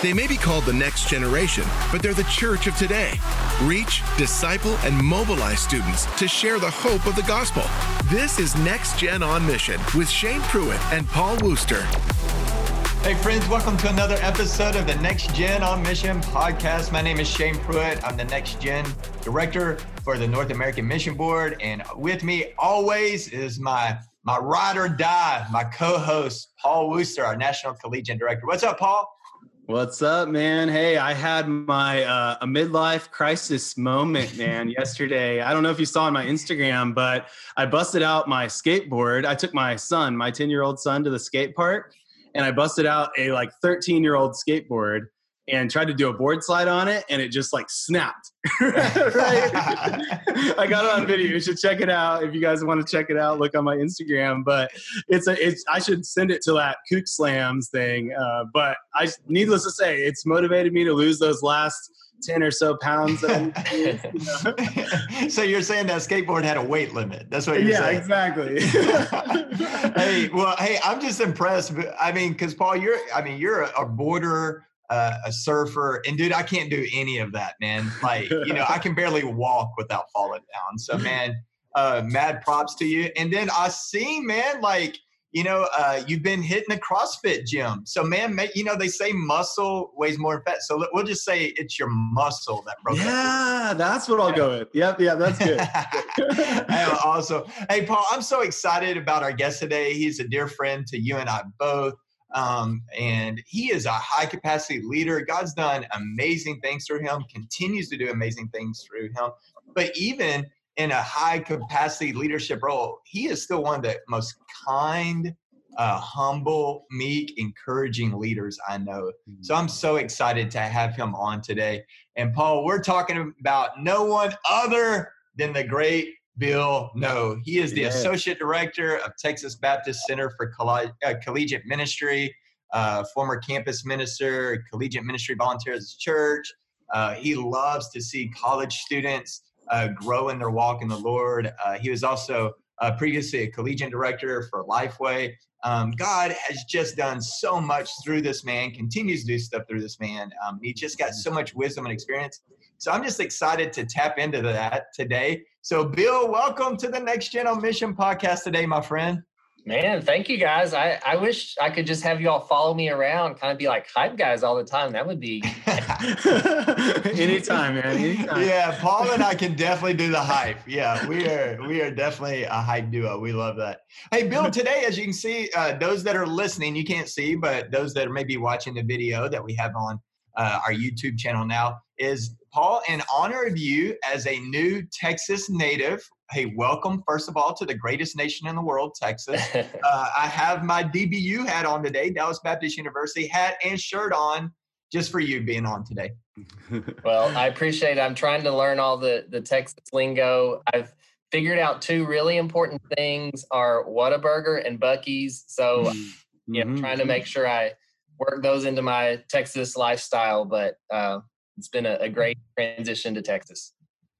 They may be called the next generation, but they're the church of today. Reach, disciple, and mobilize students to share the hope of the gospel. This is Next Gen on Mission with Shane Pruitt and Paul Wooster. Hey, friends, welcome to another episode of the Next Gen on Mission podcast. My name is Shane Pruitt. I'm the Next Gen Director for the North American Mission Board. And with me always is my my ride or die, my co-host, Paul Wooster, our National Collegiate Director. What's up, Paul? What's up, man? Hey, I had my uh, a midlife crisis moment, man, yesterday. I don't know if you saw on my Instagram, but I busted out my skateboard. I took my son, my 10 year old son, to the skate park, and I busted out a like 13 year old skateboard and tried to do a board slide on it and it just like snapped right i got it on video you should check it out if you guys want to check it out look on my instagram but it's a it's i should send it to that kook slams thing uh, but i needless to say it's motivated me to lose those last 10 or so pounds. you know? so you're saying that skateboard had a weight limit. That's what you're yeah, saying. exactly. hey, well, hey, I'm just impressed. I mean, cause Paul, you're, I mean, you're a, a border uh, a surfer. And dude, I can't do any of that, man. Like, you know, I can barely walk without falling down. So, man, uh, mad props to you. And then I see, man, like, you know, uh, you've been hitting the CrossFit gym. So, man, you know, they say muscle weighs more than fat. So we'll just say it's your muscle that broke Yeah, that's what I'll go with. Yep, yeah, that's good. also, hey, Paul, I'm so excited about our guest today. He's a dear friend to you and I both. Um, and he is a high capacity leader. God's done amazing things through him, continues to do amazing things through him. But even in a high capacity leadership role, he is still one of the most kind, uh, humble, meek, encouraging leaders I know. So I'm so excited to have him on today. And Paul, we're talking about no one other than the great Bill No. He is the yeah. Associate Director of Texas Baptist Center for Coll- uh, Collegiate Ministry, uh, former campus minister, collegiate ministry volunteer at his church. Uh, he loves to see college students uh, grow in their walk in the Lord. Uh, he was also uh, previously a collegiate director for Lifeway. Um, God has just done so much through this man, continues to do stuff through this man. Um, he just got so much wisdom and experience. So I'm just excited to tap into that today. So, Bill, welcome to the Next Gen on Mission podcast today, my friend. Man, thank you guys. I, I wish I could just have you all follow me around, kind of be like hype guys all the time. That would be anytime, man. Anytime. Yeah, Paul and I can definitely do the hype. Yeah, we are we are definitely a hype duo. We love that. Hey, Bill, today, as you can see, uh, those that are listening, you can't see, but those that are maybe watching the video that we have on uh, our YouTube channel now, is Paul, in honor of you as a new Texas native, hey, welcome, first of all, to the greatest nation in the world, Texas. Uh, I have my DBU hat on today, Dallas Baptist University hat and shirt on, just for you being on today. well, I appreciate it. I'm trying to learn all the, the Texas lingo. I've figured out two really important things are Whataburger and Buc-ee's. So, mm-hmm. you know, trying to make sure I work those into my Texas lifestyle. But uh, it's been a, a great transition to Texas.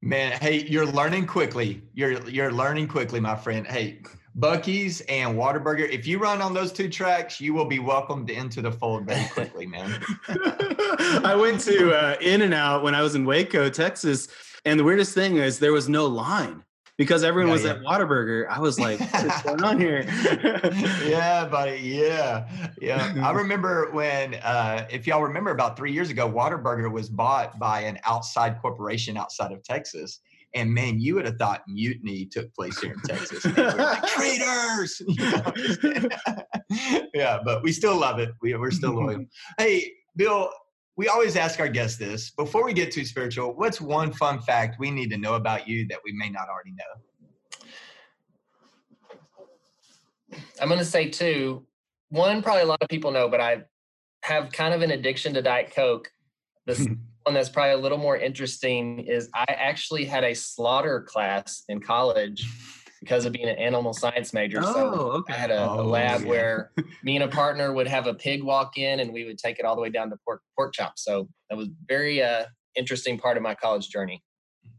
Man, hey, you're learning quickly. You're you're learning quickly, my friend. Hey, Buc-ee's and Whataburger. If you run on those two tracks, you will be welcomed into the fold very quickly, man. I went to uh, In-N-Out when I was in Waco, Texas, and the weirdest thing is there was no line because everyone yeah, was yeah. at Whataburger. I was like, what's going on here? yeah, buddy. Yeah. Yeah. I remember when, uh, if y'all remember about three years ago, Whataburger was bought by an outside corporation outside of Texas. And man, you would have thought mutiny took place here in Texas. we like, traitors. yeah, but we still love it. We, we're still loyal. hey, Bill, we always ask our guests this before we get too spiritual what's one fun fact we need to know about you that we may not already know? I'm going to say two. One probably a lot of people know but i have kind of an addiction to diet coke. The one that's probably a little more interesting is i actually had a slaughter class in college because of being an animal science major. Oh, so okay. I had a, oh, a lab yeah. where me and a partner would have a pig walk in and we would take it all the way down to pork pork chops. So that was very uh, interesting part of my college journey.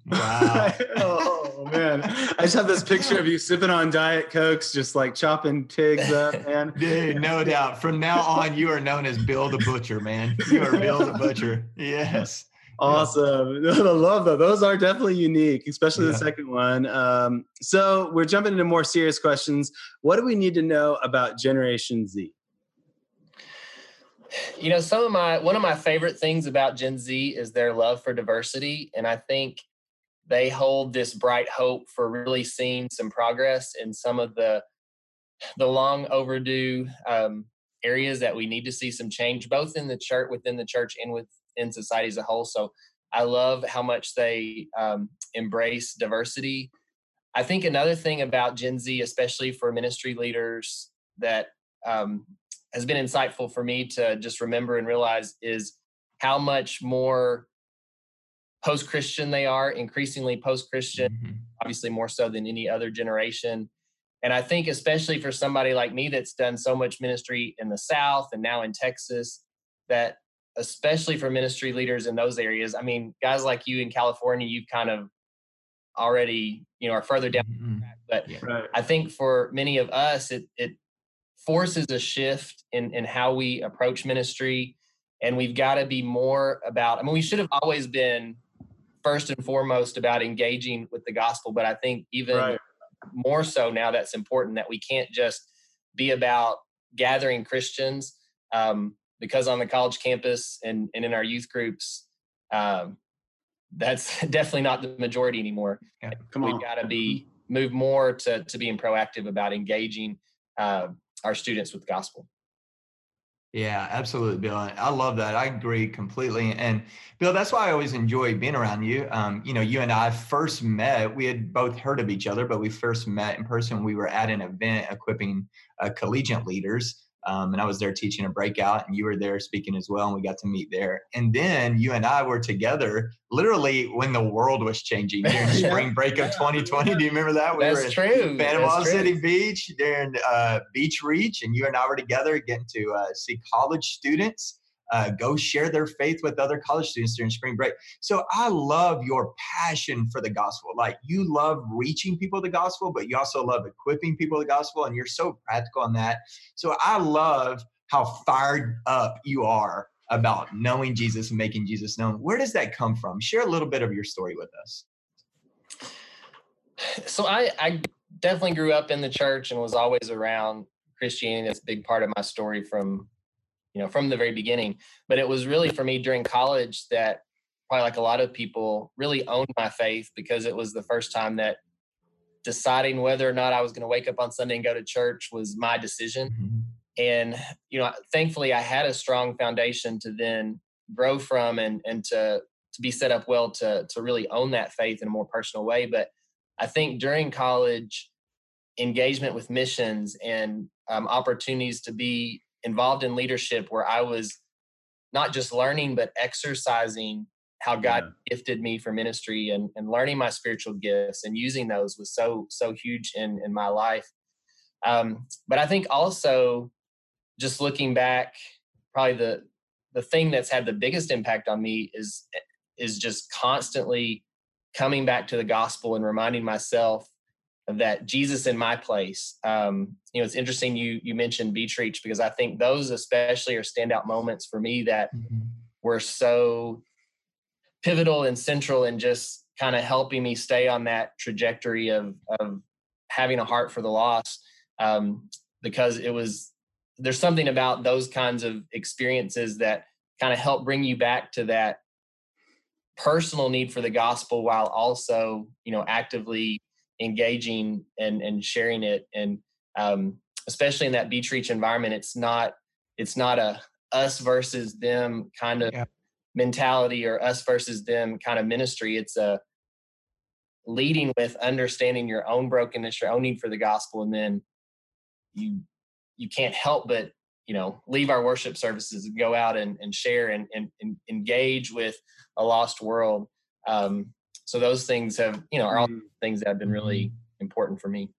Wow. oh man, I just have this picture of you sipping on diet cokes, just like chopping pigs up, man. Dude, no doubt. From now on, you are known as Bill the Butcher, man. You are Bill the Butcher. Yes. Awesome. I love that. Those are definitely unique, especially Yeah. the second one. Um, so we're jumping into more serious questions. What do we need to know about Generation Z? You know, some of my one of my favorite things about Gen Z is their love for diversity, and I think they hold this bright hope for really seeing some progress in some of the the long overdue um, areas that we need to see some change, both in the church, within the church, and within society as a whole. So, I love how much they um, embrace diversity. I think another thing about Gen Z, especially for ministry leaders, that um, has been insightful for me to just remember and realize is how much more post Christian they are, increasingly post Christian, Mhm. obviously more so than any other generation. And I think, especially for somebody like me that's done so much ministry in the South and now in Texas, that especially for ministry leaders in those areas, I mean, guys like you in California, you've kind of already, you know, are further down Mhm. but Yeah. Right. I think for many of us, it it forces a shift in in how we approach ministry, and we've got to be more about. I mean, we should have always been first and foremost about engaging with the gospel, but I think even Right. more so now that's important that we can't just be about gathering Christians um, because on the college campus and, and in our youth groups, um, that's definitely not the majority anymore Come we've on. got to be move more to to being proactive about engaging uh, our students with the gospel. Yeah, absolutely, Bill. I love that. I agree completely. And Bill, that's why I always enjoy being around you. Um, you know, you and I first met, we had both heard of each other, but we first met in person. We were at an event equipping uh, collegiate leaders. Um, and I was there teaching a breakout, and you were there speaking as well. And we got to meet there. And then you and I were together literally when the world was changing during spring break of 2020. Do you remember that? We were That's in- true. Panama That's true. City Beach during uh, Beach Reach, and you and I were together getting to uh, see college students uh, go share their faith with other college students during spring break. So I love your passion for the gospel. Like you love reaching people the gospel, but you also love equipping people the gospel, and you're so practical on that. So I love how fired up you are about knowing Jesus and making Jesus known. Where does that come from? Share a little bit of your story with us. So I I definitely grew up in the church and was always around Christianity. That's a big part of my story from you know from the very beginning. But it was really for me during college that probably like a lot of people really owned my faith because it was the first time that deciding whether or not I was going to wake up on Sunday and go to church was my decision. and you know thankfully i had a strong foundation to then grow from and and to to be set up well to to really own that faith in a more personal way but i think during college engagement with missions and um, opportunities to be involved in leadership where i was not just learning but exercising how god gifted me for ministry and, and learning my spiritual gifts and using those was so so huge in in my life. Um, but i think also just looking back, probably the the thing that's had the biggest impact on me is is just constantly coming back to the gospel and reminding myself that Jesus in my place. Um, you know, it's interesting you you mentioned Beach Reach because I think those especially are standout moments for me that were so pivotal and central and just kind of helping me stay on that trajectory of of having a heart for the lost um, because it was there's something about those kinds of experiences that kind of help bring you back to that personal need for the gospel while also you know actively engaging and and sharing it. And um, especially in that beach reach environment it's not it's not a us versus them kind of Yeah. mentality or us versus them kind of ministry. It's a leading with understanding your own brokenness your own need for the gospel and then you you can't help but you know leave our worship services and go out and, and share and, and, and engage with a lost world. Um, so those things have you know are all Mm, things that have been really important for me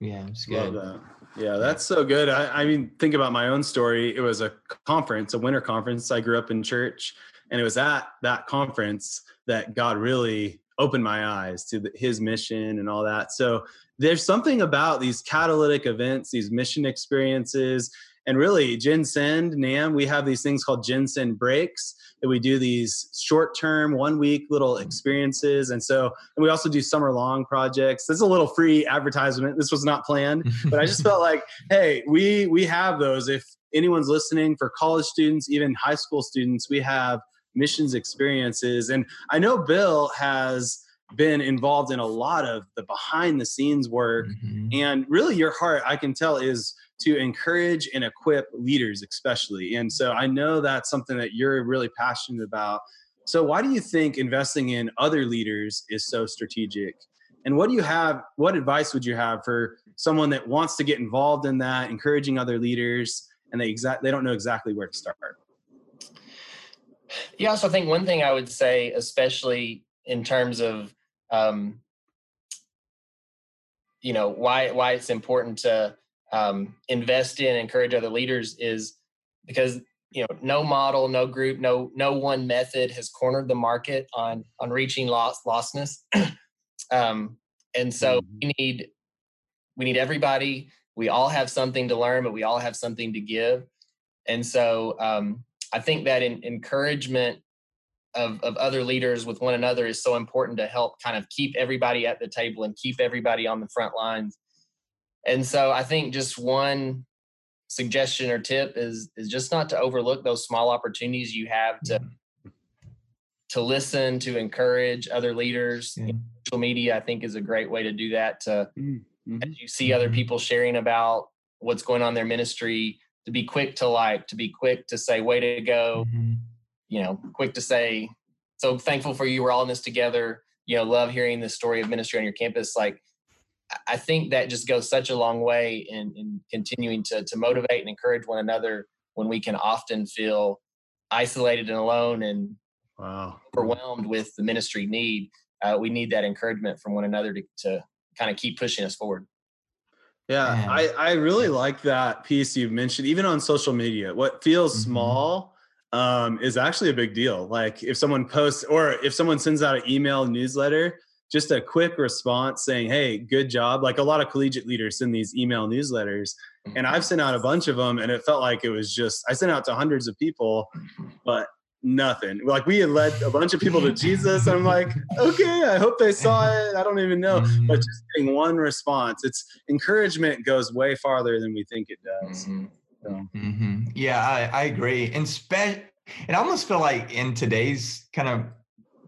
Yeah, it's love good. that. Yeah, that's so good. I, I mean, think about my own story. It was a conference, a winter conference. I grew up in church, and it was at that conference that God really opened my eyes to the, his mission and all that. So there's something about these catalytic events, these mission experiences, and really Gen Send, NAM, we have these things called Gen Send breaks that we do these short term, one week little experiences. And so, and we also do summer long projects. This is a little free advertisement. This was not planned, but I just felt like, hey, we we have those. If anyone's listening for college students, even high school students, we have missions experiences. And I know Bill has been involved in a lot of the behind the scenes work. Mm-hmm. And really, your heart, I can tell, is to encourage and equip leaders, especially. And so I know that's something that you're really passionate about. So, why do you think investing in other leaders is so strategic? And what do you have? What advice would you have for someone that wants to get involved in that, encouraging other leaders, and they exact they don't know exactly where to start? Yeah, so I think one thing I would say, especially in terms of um, you know why why it's important to um, invest in, encourage other leaders is because you know no model, no group, no no one method has cornered the market on on reaching loss lostness, um, and so mm-hmm. we need we need everybody. We all have something to learn, but we all have something to give, and so um, I think that in, encouragement of, of other leaders with one another is so important to help kind of keep everybody at the table and keep everybody on the front lines and so I think just one suggestion or tip is is just not to overlook those small opportunities you have to mm-hmm. to listen, to encourage other leaders. Yeah. social media, I think, is a great way to do that. To mm-hmm. as you see other mm-hmm. people sharing about what's going on in their ministry, to be quick to like, to be quick to say, "Way to go!" Mm-hmm. You know, quick to say, "So thankful for you. We're all in this together." You know, love hearing the story of ministry on your campus. Like I think that just goes such a long way in, in continuing to, to motivate and encourage one another when we can often feel isolated and alone and wow. overwhelmed with the ministry need. Uh, we need that encouragement from one another to, to kind of keep pushing us forward. Yeah, I, I really like that piece you mentioned, even on social media. What feels mm-hmm. small um, is actually a big deal. Like if someone posts or if someone sends out an email newsletter, just a quick response saying, Hey, good job. Like a lot of collegiate leaders send these email newsletters. And I've sent out a bunch of them, and it felt like it was just, I sent out to hundreds of people, but nothing. Like we had led a bunch of people to Jesus. I'm like, okay, I hope they saw it. I don't even know. But mm-hmm. just getting one response, it's encouragement goes way farther than we think it does. Mm-hmm. So. Mm-hmm. Yeah, I, I agree. And spe- and I almost feel like in today's kind of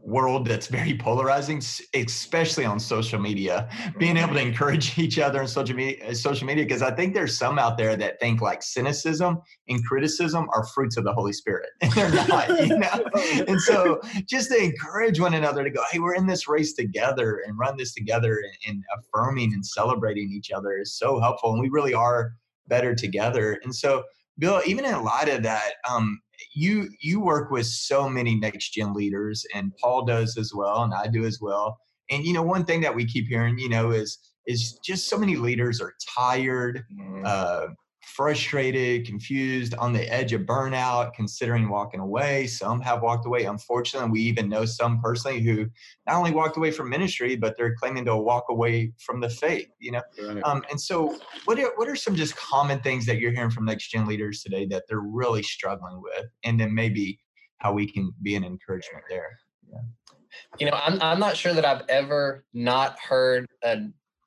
world that's very polarizing, especially on social media. Being able to encourage each other on social media, uh, social media, because I think there's some out there that think like cynicism and criticism are fruits of the Holy Spirit, and they're not. you know, and so just to encourage one another to go, hey, we're in this race together and run this together, and, and affirming and celebrating each other is so helpful, and we really are better together. And so, Bill, even in light of that, um, you you work with so many next gen leaders and paul does as well and i do as well and you know one thing that we keep hearing you know is is just so many leaders are tired mm-hmm. uh, frustrated, confused, on the edge of burnout, considering walking away. Some have walked away. Unfortunately, we even know some personally who not only walked away from ministry, but they're claiming to walk away from the faith. You know, right. um, and so what are what are some just common things that you're hearing from next gen leaders today that they're really struggling with, and then maybe how we can be an encouragement there. Yeah. You know, I'm I'm not sure that I've ever not heard a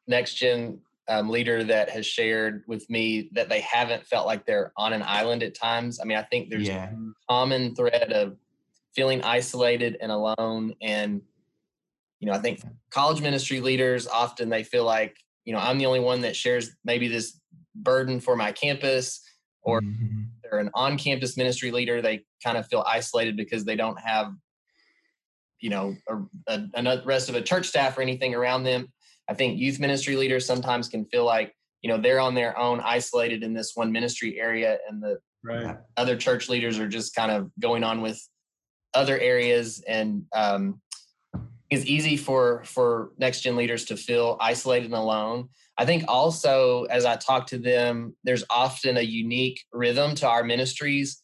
next gen um, leader that has shared with me that they haven't felt like they're on an island at times. I mean, I think there's yeah. a common thread of feeling isolated and alone. And, you know, I think college ministry leaders often they feel like, you know, I'm the only one that shares maybe this burden for my campus or mm-hmm. they're an on-campus ministry leader. They kind of feel isolated because they don't have, you know, a, a, a rest of a church staff or anything around them. I think youth ministry leaders sometimes can feel like, you know, they're on their own, isolated in this one ministry area, and the right. other church leaders are just kind of going on with other areas. And um, it's easy for for next gen leaders to feel isolated and alone. I think also as I talk to them, there's often a unique rhythm to our ministries,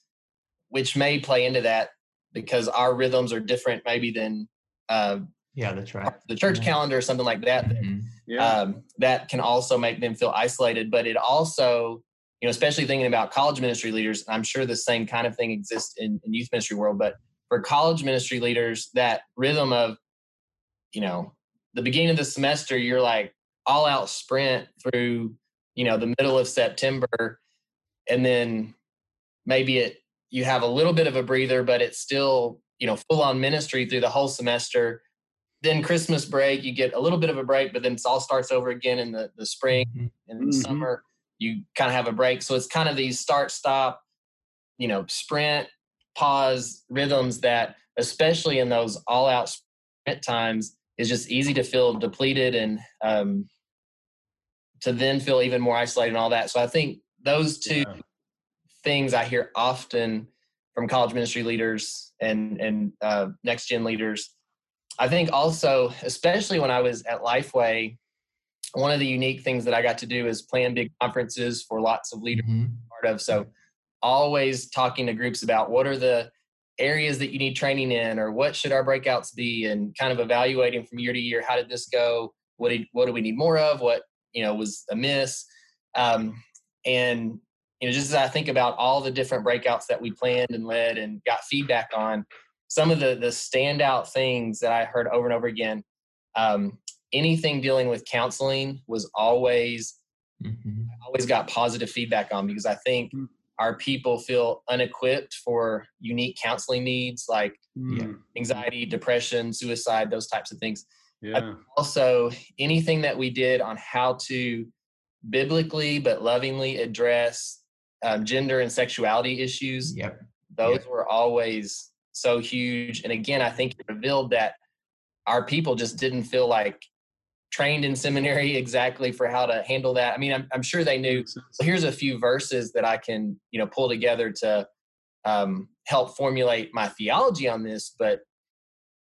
which may play into that because our rhythms are different maybe than uh, Yeah, that's right. The church Yeah. calendar or something like that. Mhm. Um, that can also make them feel isolated, but it also, you know, especially thinking about college ministry leaders, I'm sure the same kind of thing exists in, in youth ministry world, but for college ministry leaders, that rhythm of, you know, the beginning of the semester, you're like all out sprint through, you know, the middle of September, and then maybe it you have a little bit of a breather, but it's still, you know, full on ministry through the whole semester. Then Christmas break, you get a little bit of a break, but then it all starts over again in the, the spring Mhm. and in Mhm. summer. You kind of have a break. So it's kind of these start, stop, you know, sprint, pause rhythms that, especially in those all out sprint times, is just easy to feel depleted and um, to then feel even more isolated and all that. So I think those two Yeah. things I hear often from college ministry leaders and and uh, next gen leaders. I think also, especially when I was at Lifeway, one of the unique things that I got to do is plan big conferences for lots of leaders Mhm. part of. So always talking to groups about what are the areas that you need training in or what should our breakouts be and kind of evaluating from year to year how did this go what did, what do we need more of what you know was amiss um, and you know just as i think about all the different breakouts that we planned and led and got feedback on some of the the standout things that i heard over and over again um, anything dealing with counseling was always Mhm. always got positive feedback on because I think Mm. our people feel unequipped for unique counseling needs like Mm, anxiety, depression, suicide, those types of things. yeah. Also, anything that we did on how to biblically but lovingly address um, gender and sexuality issues, Yep. those were always so huge. And again, I think it revealed that our people just didn't feel like trained in seminary exactly for how to handle that. I mean, I'm, I'm sure they knew so here's a few verses that I can, you know, pull together to um, help formulate my theology on this, but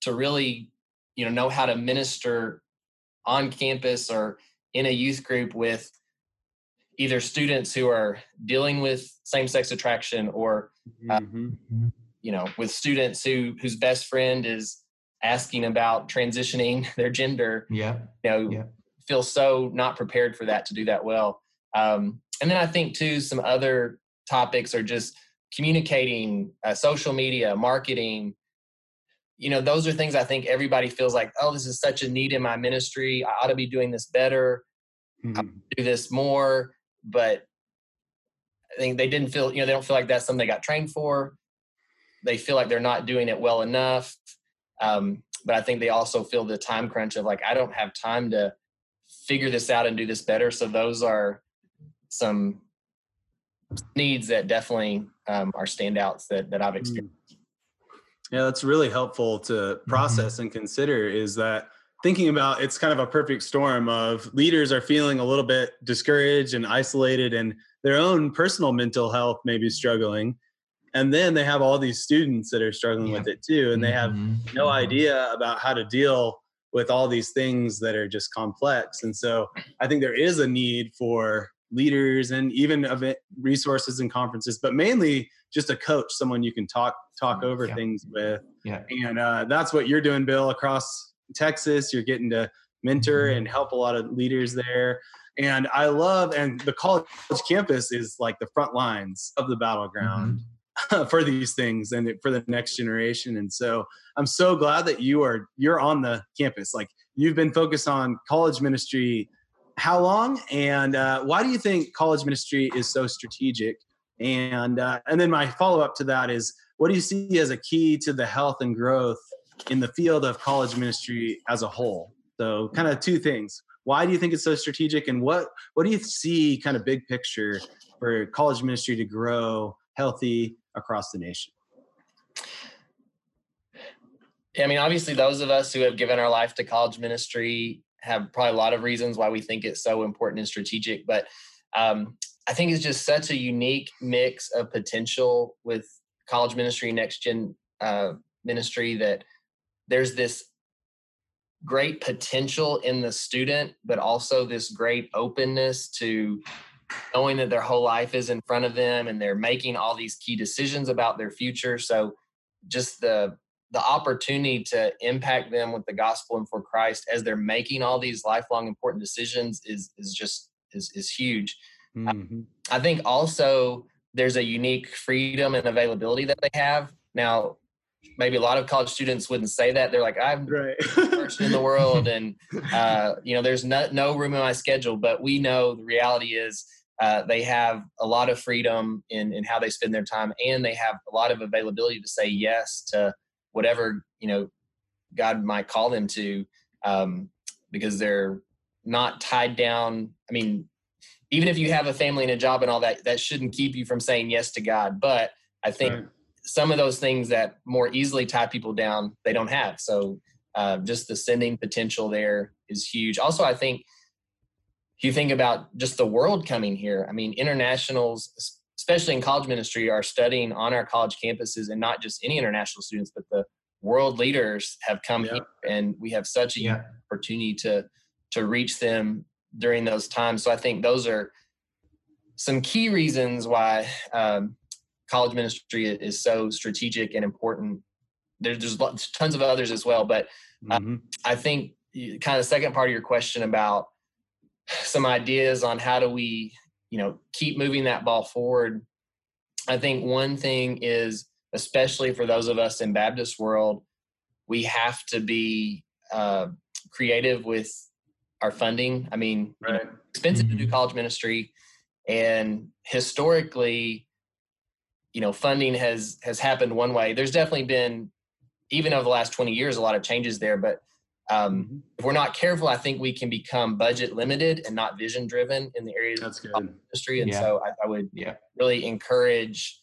to really, you know, know how to minister on campus or in a youth group with either students who are dealing with same-sex attraction or Mhm. Mhm. You know with students who whose best friend is asking about transitioning their gender Yeah. you know Yeah. feel so not prepared for that to do that well um, and then i think too some other topics are just communicating uh, social media marketing you know those are things i think everybody feels like oh this is such a need in my ministry i ought to be doing this better Mhm. do this more but i think they didn't feel you know they don't feel like that's something they got trained for they feel like they're not doing it well enough um, but i think they also feel the time crunch of like i don't have time to figure this out and do this better so those are some needs that definitely um, are standouts that, that i've experienced Yeah, that's really helpful to Mm-hmm. process and consider is that thinking about it's kind of a perfect storm of leaders are feeling a little bit discouraged and isolated and their own personal mental health may be struggling. And then they have all these students that are struggling with it too. And they have Mhm. no Mhm. idea about how to deal with all these things that are just complex. And so I think there is a need for leaders and even event resources and conferences, but mainly just a coach, someone you can talk talk over Yeah. things with. Yeah. And uh, that's what you're doing, Bill, across Texas. You're getting to mentor Mhm. and help a lot of leaders there. And I love, and the college campus is like the front lines of the battleground for these things and for the next generation. And so I'm so glad that you are you're on the campus. Like you've been focused on college ministry. How long? And uh, why do you think college ministry is so strategic? And uh, and then my follow up to that is, what do you see as a key to the health and growth in the field of college ministry as a whole? So kind of two things. Why do you think it's so strategic, and what what do you see kind of big picture for college ministry to grow healthy across the nation? Yeah, I mean, obviously, those of us who have given our life to college ministry have probably a lot of reasons why we think it's so important and strategic. But um, I think it's just such a unique mix of potential with college ministry, next gen uh, ministry, that there's this great potential in the student, but also this great openness to knowing that their whole life is in front of them and they're making all these key decisions about their future. So just the the opportunity to impact them with the gospel and for Christ as they're making all these lifelong important decisions is is just is is huge. Mm-hmm. I, I think also there's a unique freedom and availability that they have. Now, maybe a lot of college students wouldn't say that. They're like, I'm right. person in the world, and uh, you know, there's no no room in my schedule. But we know the reality is uh, they have a lot of freedom in in how they spend their time, and they have a lot of availability to say yes to whatever you know God might call them to, um, because they're not tied down. I mean, even if you have a family and a job and all that, that shouldn't keep you from saying yes to God. But I think right. some of those things that more easily tie people down, they don't have. So uh, just the sending potential there is huge. Also, I think if you think about just the world coming here, I mean, internationals, especially in college ministry, are studying on our college campuses, and not just any international students, but the world leaders have come yeah. here, and we have such a yeah. opportunity to to reach them during those times. So I think those are some key reasons why um, college ministry is so strategic and important. There's, there's tons of others as well, but uh, mm-hmm. I think kind of the second part of your question about some ideas on how do we you know keep moving that ball forward i think one thing is especially for those of us in baptist world we have to be uh, creative with our funding i mean right. you know, expensive mm-hmm. to do mm-hmm. college ministry and historically you know funding has has happened one way there's definitely been even over the last 20 years a lot of changes there but um, mm-hmm. If we're not careful, I think we can become budget limited and not vision driven in the areas That's of the industry. And yeah. so I, I would yeah. really encourage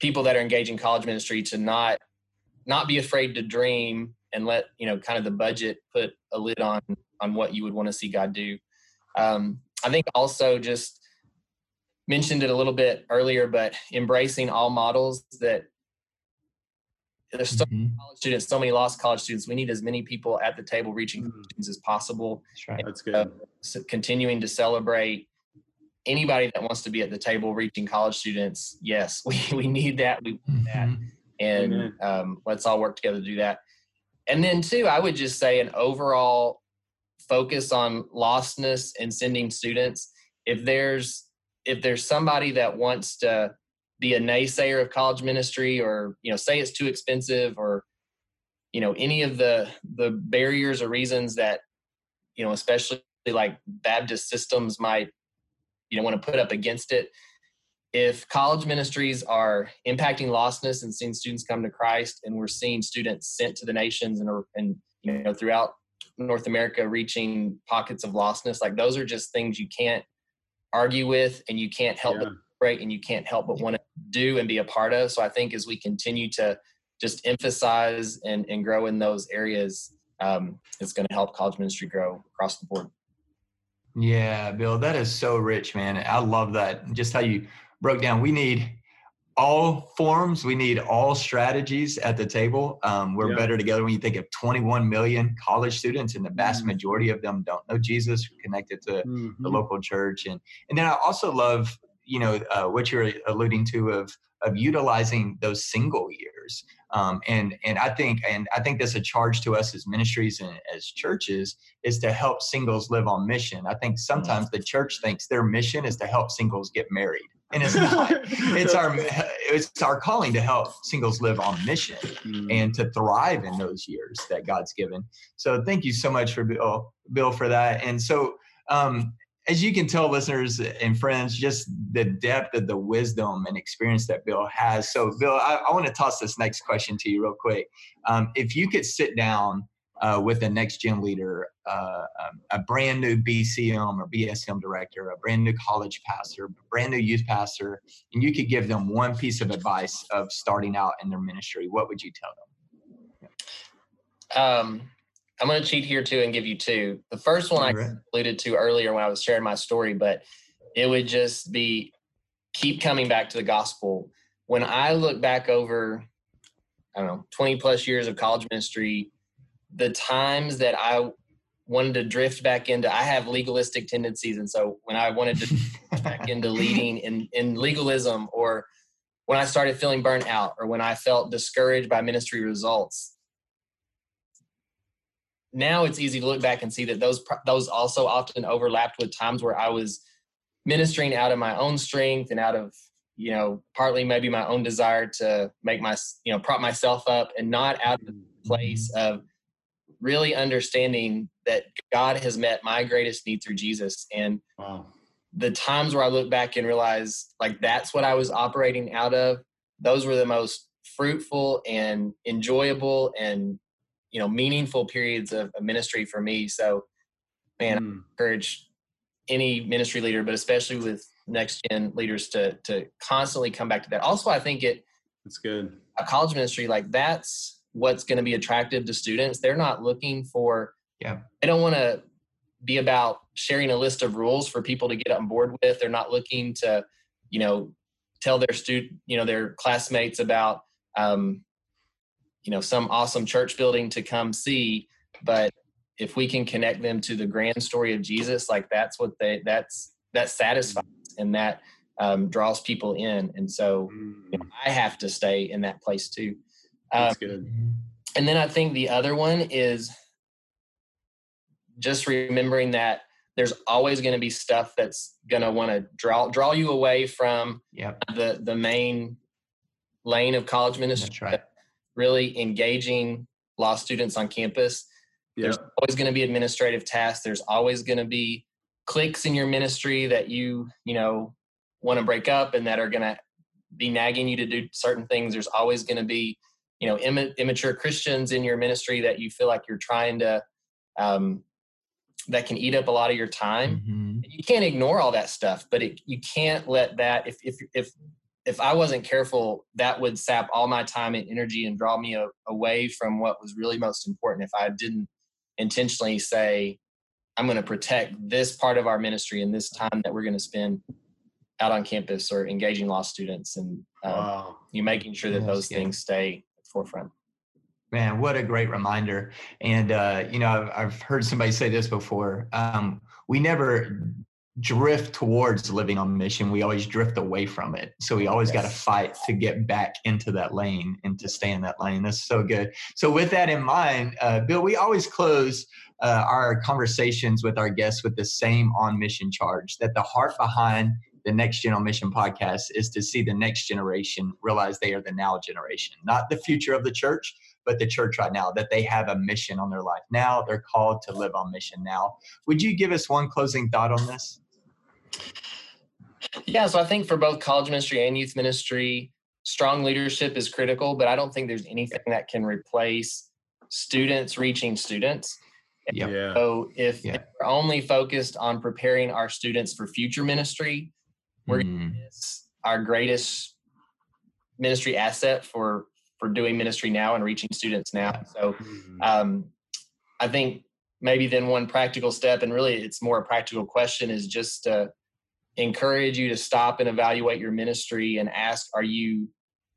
people that are engaged in college ministry to not not be afraid to dream and let you know kind of the budget put a lid on on what you would want to see God do. Um, I think also just mentioned it a little bit earlier, but embracing all models that there's so mm-hmm. many college students, so many lost college students. We need as many people at the table reaching mm-hmm. students as possible. That's right. And, That's good. Uh, so continuing to celebrate anybody that wants to be at the table reaching college students. Yes, we, we need that. We want that. Mm-hmm. And um, let's all work together to do that. And then, too, I would just say an overall focus on lostness and sending students. If there's if there's somebody that wants to be a naysayer of college ministry or you know say it's too expensive or you know any of the the barriers or reasons that you know especially like baptist systems might you know want to put up against it if college ministries are impacting lostness and seeing students come to christ and we're seeing students sent to the nations and, and you know throughout north america reaching pockets of lostness like those are just things you can't argue with and you can't help yeah. but break and you can't help but want to do and be a part of. So I think as we continue to just emphasize and, and grow in those areas, um, it's going to help college ministry grow across the board. Yeah, Bill, that is so rich, man. I love that. Just how you broke down. We need all forms. We need all strategies at the table. Um, we're yeah. better together when you think of 21 million college students, and the vast mm-hmm. majority of them don't know Jesus, connected to mm-hmm. the local church. And and then I also love you know uh, what you're alluding to of of utilizing those single years um, and and i think and i think that's a charge to us as ministries and as churches is to help singles live on mission. I think sometimes the church thinks their mission is to help singles get married and it's not. It's our it's our calling to help singles live on mission mm. and to thrive in those years that god's given. So thank you so much for bill bill for that. And so um, as you can tell, listeners and friends, just the depth of the wisdom and experience that Bill has. So, Bill, I, I want to toss this next question to you real quick. Um, if you could sit down uh, with a next gen leader, uh, um, a brand new BCM or BSM director, a brand new college pastor, brand new youth pastor, and you could give them one piece of advice of starting out in their ministry, what would you tell them? Um, I'm going to cheat here too and give you two. The first one I alluded to earlier when I was sharing my story, but it would just be keep coming back to the gospel. When I look back over, I don't know, 20 plus years of college ministry, the times that I wanted to drift back into, I have legalistic tendencies. And so when I wanted to back into leading in, in legalism or when I started feeling burnt out or when I felt discouraged by ministry results. Now it's easy to look back and see that those those also often overlapped with times where I was ministering out of my own strength and out of you know partly maybe my own desire to make my you know prop myself up and not out of the place mm-hmm. of really understanding that God has met my greatest need through Jesus. And wow. the times where I look back and realize like that's what I was operating out of, those were the most fruitful and enjoyable and you know meaningful periods of, ministry for me. So, man, mm. I encourage any ministry leader, but especially with next gen leaders to to constantly come back to that. Also, I think it it's good a college ministry like that's what's going to be attractive to students. They're not looking for yeah. They don't want to be about sharing a list of rules for people to get on board with. They're not looking to, you know, tell their student, you know, their classmates about, um, you know, some awesome church building to come see. But if we can connect them to the grand story of Jesus, like that's what they, that's, that satisfies and that um, draws people in. And so you know, mm. I have to stay in that place too. Um, that's good. And then I think the other one is just remembering that there's always going to be stuff that's going to want to draw draw you away from yep. the the main lane of college ministry. Right. Really engaging law students on campus. Yep. There's always going to be administrative tasks. There's always going to be cliques in your ministry that you you know want to break up and that are going to be nagging you to do certain things. There's always going to be you know Im- immature Christians in your ministry that you feel like you're trying to um, that can eat up a lot of your time. Mm-hmm. You can't ignore all that stuff, but it, you can't let that if if if if I wasn't careful, that would sap all my time and energy and draw me a, away from what was really most important. If I didn't intentionally say, I'm going to protect this part of our ministry and this time that we're going to spend out on campus or engaging law students and um, wow. you making sure that those things stay at the forefront. Man, what a great reminder. And, uh, you know, I've, I've, heard somebody say this before. Um, we never drift towards living on mission. We always drift away from it. So we always yes. got to fight to get back into that lane and to stay in that lane. That's so good. So, with that in mind, uh, Bill, we always close uh, our conversations with our guests with the same on mission charge that the heart behind the Next Gen on Mission podcast is to see the next generation realize they are the now generation, not the future of the church, but the church right now, that they have a mission on their life now. They're called to live on mission now. Would you give us one closing thought on this? Yeah, so I think for both college ministry and youth ministry, strong leadership is critical, but I don't think there's anything that can replace students reaching students. Yeah. So if, yeah. if, we're only focused on preparing our students for future ministry, we're mm. our greatest ministry asset for for doing ministry now and reaching students now. So mm-hmm. um, I think maybe then one practical step, and really it's more a practical question, is just to encourage you to stop and evaluate your ministry and ask, are you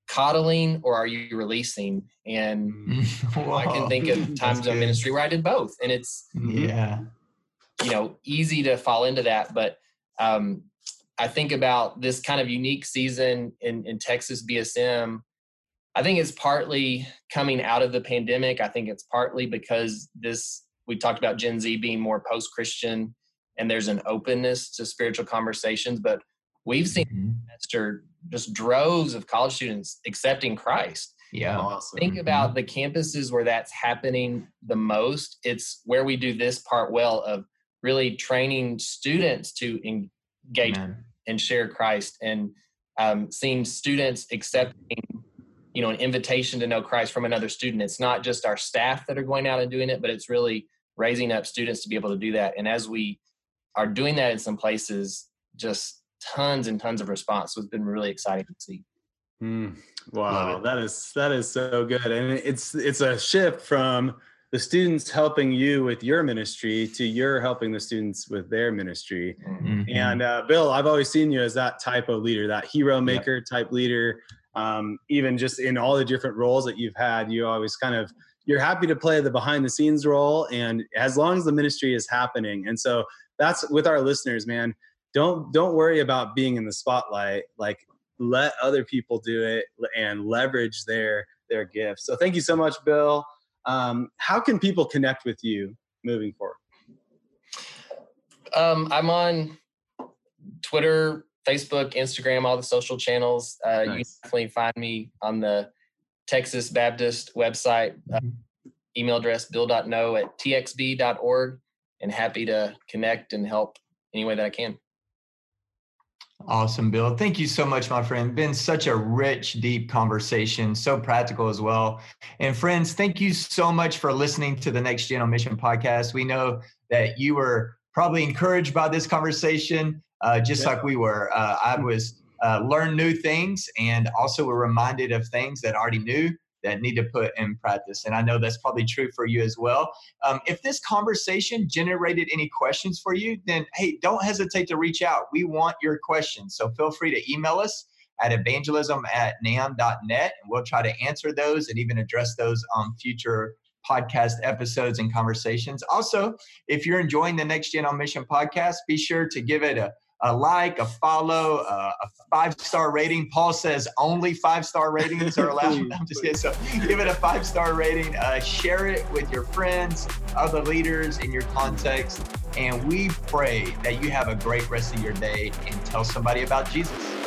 coddling or are you releasing? And Whoa, I can think of times of ministry where I did both, and it's yeah, you know, easy to fall into that, but um, I think about this kind of unique season in, in Texas BSM I think it's partly coming out of the pandemic. I think it's partly because this, we talked about Gen Z being more post Christian and there's an openness to spiritual conversations. But we've seen mm-hmm. just droves of college students accepting Christ. Yeah. Awesome. Think about mm-hmm. the campuses where that's happening the most. It's where we do this part well of really training students to engage Amen. and share Christ and um, seeing students accepting you know an invitation to know christ from another student it's not just our staff that are going out and doing it but it's really raising up students to be able to do that and as we are doing that in some places just tons and tons of response so it's been really exciting to see. Mm, wow that is that is so good. And it's it's a shift from the students helping you with your ministry to you're helping the students with their ministry. Mm-hmm. and uh, bill i've always seen you as that type of leader that hero maker yep. type leader. Um, even just in all the different roles that you've had you always kind of you're happy to play the behind the scenes role and as long as the ministry is happening. And so that's with our listeners man don't don't worry about being in the spotlight like let other people do it and leverage their their gifts. So thank you so much, Bill. Um, how can people connect with you moving forward? Um, I'm on Twitter, Facebook, Instagram, all the social channels. Uh, nice. You can definitely find me on the Texas Baptist website. Uh, mm-hmm. email address bill.no at txb.org and happy to connect and help any way that I can. Awesome, Bill. Thank you so much, my friend. Been such a rich, deep conversation, so practical as well. And friends, thank you so much for listening to the Next Gen on Mission podcast. We know that you were probably encouraged by this conversation, uh, just yeah. like we were. Uh, I was uh, learn new things and also were reminded of things that I already knew that need to put in practice. And I know that's probably true for you as well. Um, if this conversation generated any questions for you, then hey, don't hesitate to reach out. We want your questions. So feel free to email us at evangelism at namb.net and we'll try to answer those and even address those on future podcast episodes and conversations. Also, if you're enjoying the Next Gen on Mission podcast, be sure to give it a a like, a follow, uh, a five star rating. Paul says only five star ratings are allowed. I'm just kidding. So give it a five star rating. Uh, share it with your friends, other leaders in your context. And we pray that you have a great rest of your day and tell somebody about Jesus.